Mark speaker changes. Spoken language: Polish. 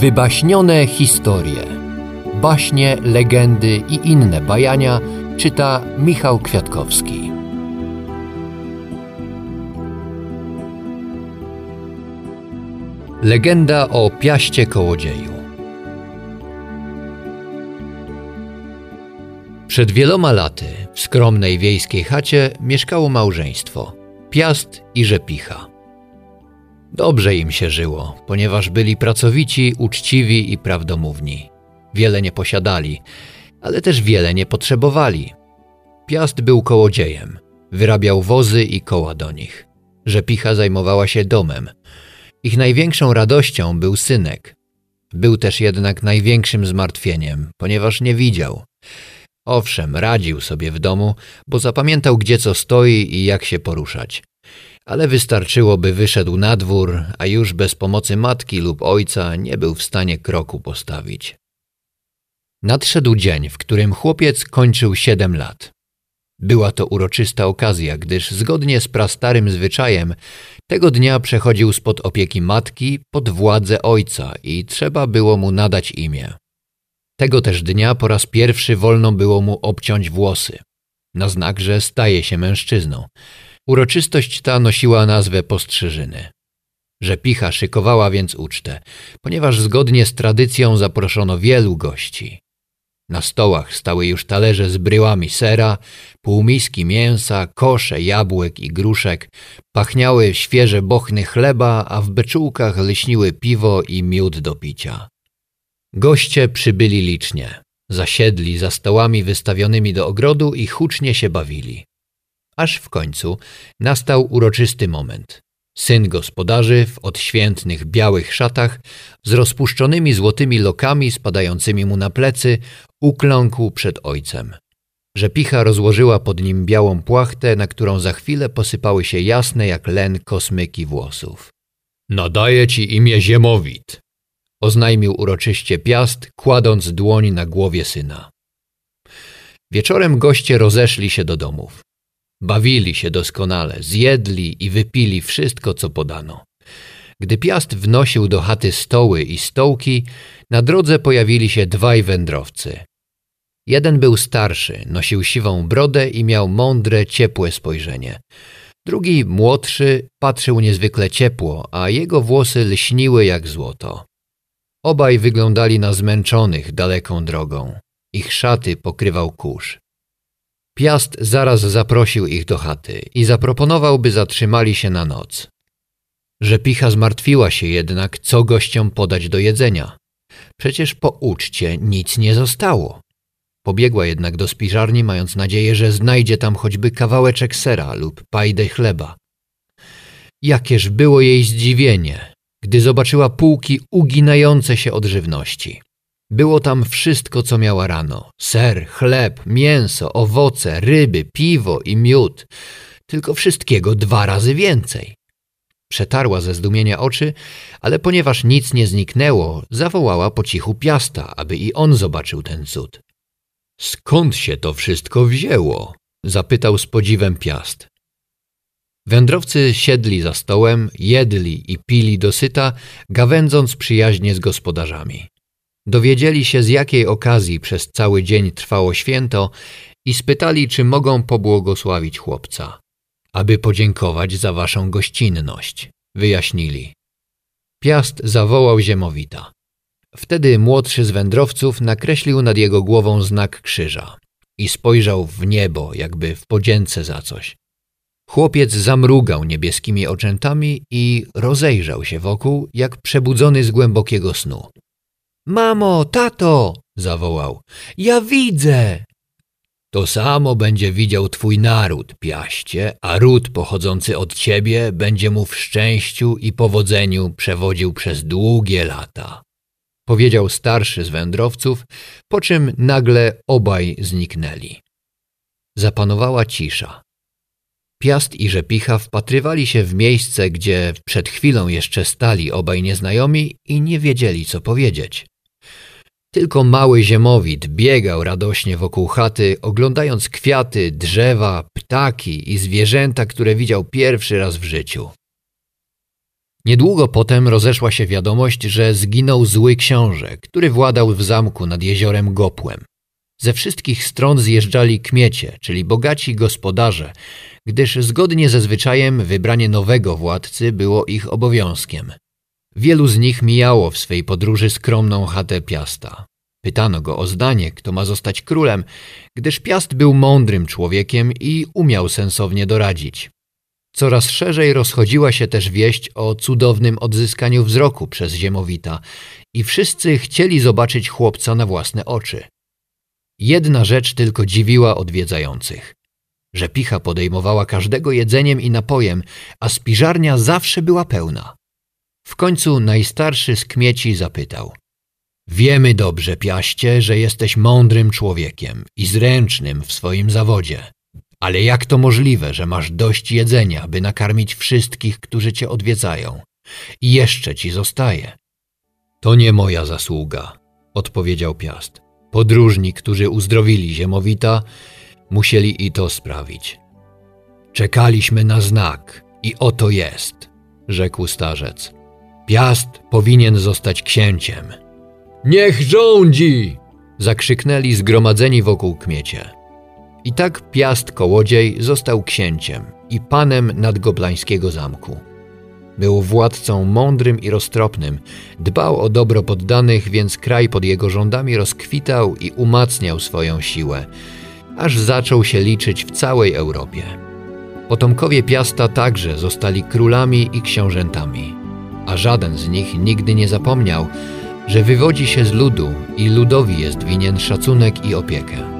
Speaker 1: Wybaśnione historie. Baśnie, legendy i inne bajania czyta Michał Kwiatkowski. Legenda o piaście kołodzieju. Przed wieloma laty w skromnej wiejskiej chacie mieszkało małżeństwo Piast i Rzepicha. Dobrze im się żyło, ponieważ byli pracowici, uczciwi i prawdomówni. Wiele nie posiadali, ale też wiele nie potrzebowali. Piast był kołodziejem, wyrabiał wozy i koła do nich. Rzepicha zajmowała się domem. Ich największą radością był synek. Był też jednak największym zmartwieniem, ponieważ nie widział. Owszem, radził sobie w domu, bo zapamiętał gdzie co stoi i jak się poruszać ale wystarczyło, by wyszedł na dwór, a już bez pomocy matki lub ojca nie był w stanie kroku postawić. Nadszedł dzień, w którym chłopiec kończył siedem lat. Była to uroczysta okazja, gdyż zgodnie z prastarym zwyczajem tego dnia przechodził spod opieki matki pod władzę ojca i trzeba było mu nadać imię. Tego też dnia po raz pierwszy wolno było mu obciąć włosy, na znak, że staje się mężczyzną. Uroczystość ta nosiła nazwę postrzyżyny. Rzepicha szykowała więc ucztę, ponieważ zgodnie z tradycją zaproszono wielu gości. Na stołach stały już talerze z bryłami sera, półmiski mięsa, kosze jabłek i gruszek, pachniały świeże bochny chleba, a w beczułkach lśniły piwo i miód do picia. Goście przybyli licznie, zasiedli za stołami wystawionymi do ogrodu i hucznie się bawili aż w końcu nastał uroczysty moment. Syn gospodarzy w odświętnych białych szatach z rozpuszczonymi złotymi lokami spadającymi mu na plecy ukląkł przed ojcem. Rzepicha rozłożyła pod nim białą płachtę, na którą za chwilę posypały się jasne jak len kosmyki włosów. Nadaję ci imię Ziemowit, oznajmił uroczyście Piast, kładąc dłoń na głowie syna. Wieczorem goście rozeszli się do domów. Bawili się doskonale, zjedli i wypili wszystko, co podano. Gdy Piast wnosił do chaty stoły i stołki, na drodze pojawili się dwaj wędrowcy. Jeden był starszy, nosił siwą brodę i miał mądre, ciepłe spojrzenie. Drugi, młodszy, patrzył niezwykle ciepło, a jego włosy lśniły jak złoto. Obaj wyglądali na zmęczonych daleką drogą. Ich szaty pokrywał kurz. Piast zaraz zaprosił ich do chaty i zaproponował, by zatrzymali się na noc. Rzepicha zmartwiła się jednak, co gościom podać do jedzenia. Przecież po uczcie nic nie zostało. Pobiegła jednak do spiżarni, mając nadzieję, że znajdzie tam choćby kawałeczek sera lub pajdę chleba. Jakież było jej zdziwienie, gdy zobaczyła półki uginające się od żywności. Było tam wszystko, co miała rano: ser, chleb, mięso, owoce, ryby, piwo i miód. Tylko wszystkiego dwa razy więcej. Przetarła ze zdumienia oczy, ale ponieważ nic nie zniknęło, zawołała po cichu piasta, aby i on zobaczył ten cud. Skąd się to wszystko wzięło? zapytał z podziwem piast. Wędrowcy siedli za stołem, jedli i pili dosyta, gawędząc przyjaźnie z gospodarzami. Dowiedzieli się, z jakiej okazji przez cały dzień trwało święto i spytali, czy mogą pobłogosławić chłopca. Aby podziękować za waszą gościnność, wyjaśnili. Piast zawołał Ziemowita. Wtedy młodszy z wędrowców nakreślił nad jego głową znak krzyża i spojrzał w niebo, jakby w podzięce za coś. Chłopiec zamrugał niebieskimi oczętami i rozejrzał się wokół, jak przebudzony z głębokiego snu. Mamo, tato, zawołał, ja widzę. To samo będzie widział twój naród, piaście, a ród pochodzący od ciebie będzie mu w szczęściu i powodzeniu przewodził przez długie lata. Powiedział starszy z wędrowców, po czym nagle obaj zniknęli. Zapanowała cisza. Piast i Rzepicha wpatrywali się w miejsce, gdzie przed chwilą jeszcze stali obaj nieznajomi i nie wiedzieli, co powiedzieć. Tylko mały ziemowit biegał radośnie wokół chaty, oglądając kwiaty, drzewa, ptaki i zwierzęta, które widział pierwszy raz w życiu. Niedługo potem rozeszła się wiadomość, że zginął zły książę, który władał w zamku nad jeziorem Gopłem. Ze wszystkich stron zjeżdżali kmiecie, czyli bogaci gospodarze, gdyż zgodnie ze zwyczajem wybranie nowego władcy było ich obowiązkiem. Wielu z nich mijało w swej podróży skromną chatę Piasta. Pytano go o zdanie, kto ma zostać królem, gdyż Piast był mądrym człowiekiem i umiał sensownie doradzić. Coraz szerzej rozchodziła się też wieść o cudownym odzyskaniu wzroku przez Ziemowita i wszyscy chcieli zobaczyć chłopca na własne oczy. Jedna rzecz tylko dziwiła odwiedzających. Że picha podejmowała każdego jedzeniem i napojem, a spiżarnia zawsze była pełna. W końcu najstarszy z kmieci zapytał. Wiemy dobrze, Piaście, że jesteś mądrym człowiekiem i zręcznym w swoim zawodzie. Ale jak to możliwe, że masz dość jedzenia, by nakarmić wszystkich, którzy cię odwiedzają? I jeszcze ci zostaje. To nie moja zasługa, odpowiedział Piast. Podróżni, którzy uzdrowili Ziemowita, musieli i to sprawić. Czekaliśmy na znak i oto jest, rzekł starzec. Piast powinien zostać księciem. Niech rządzi! zakrzyknęli zgromadzeni wokół kmiecie. I tak Piast Kołodziej został księciem i panem nadgoblańskiego zamku. Był władcą mądrym i roztropnym, dbał o dobro poddanych, więc kraj pod jego rządami rozkwitał i umacniał swoją siłę, aż zaczął się liczyć w całej Europie. Potomkowie Piasta także zostali królami i książętami, a żaden z nich nigdy nie zapomniał, że wywodzi się z ludu i ludowi jest winien szacunek i opiekę.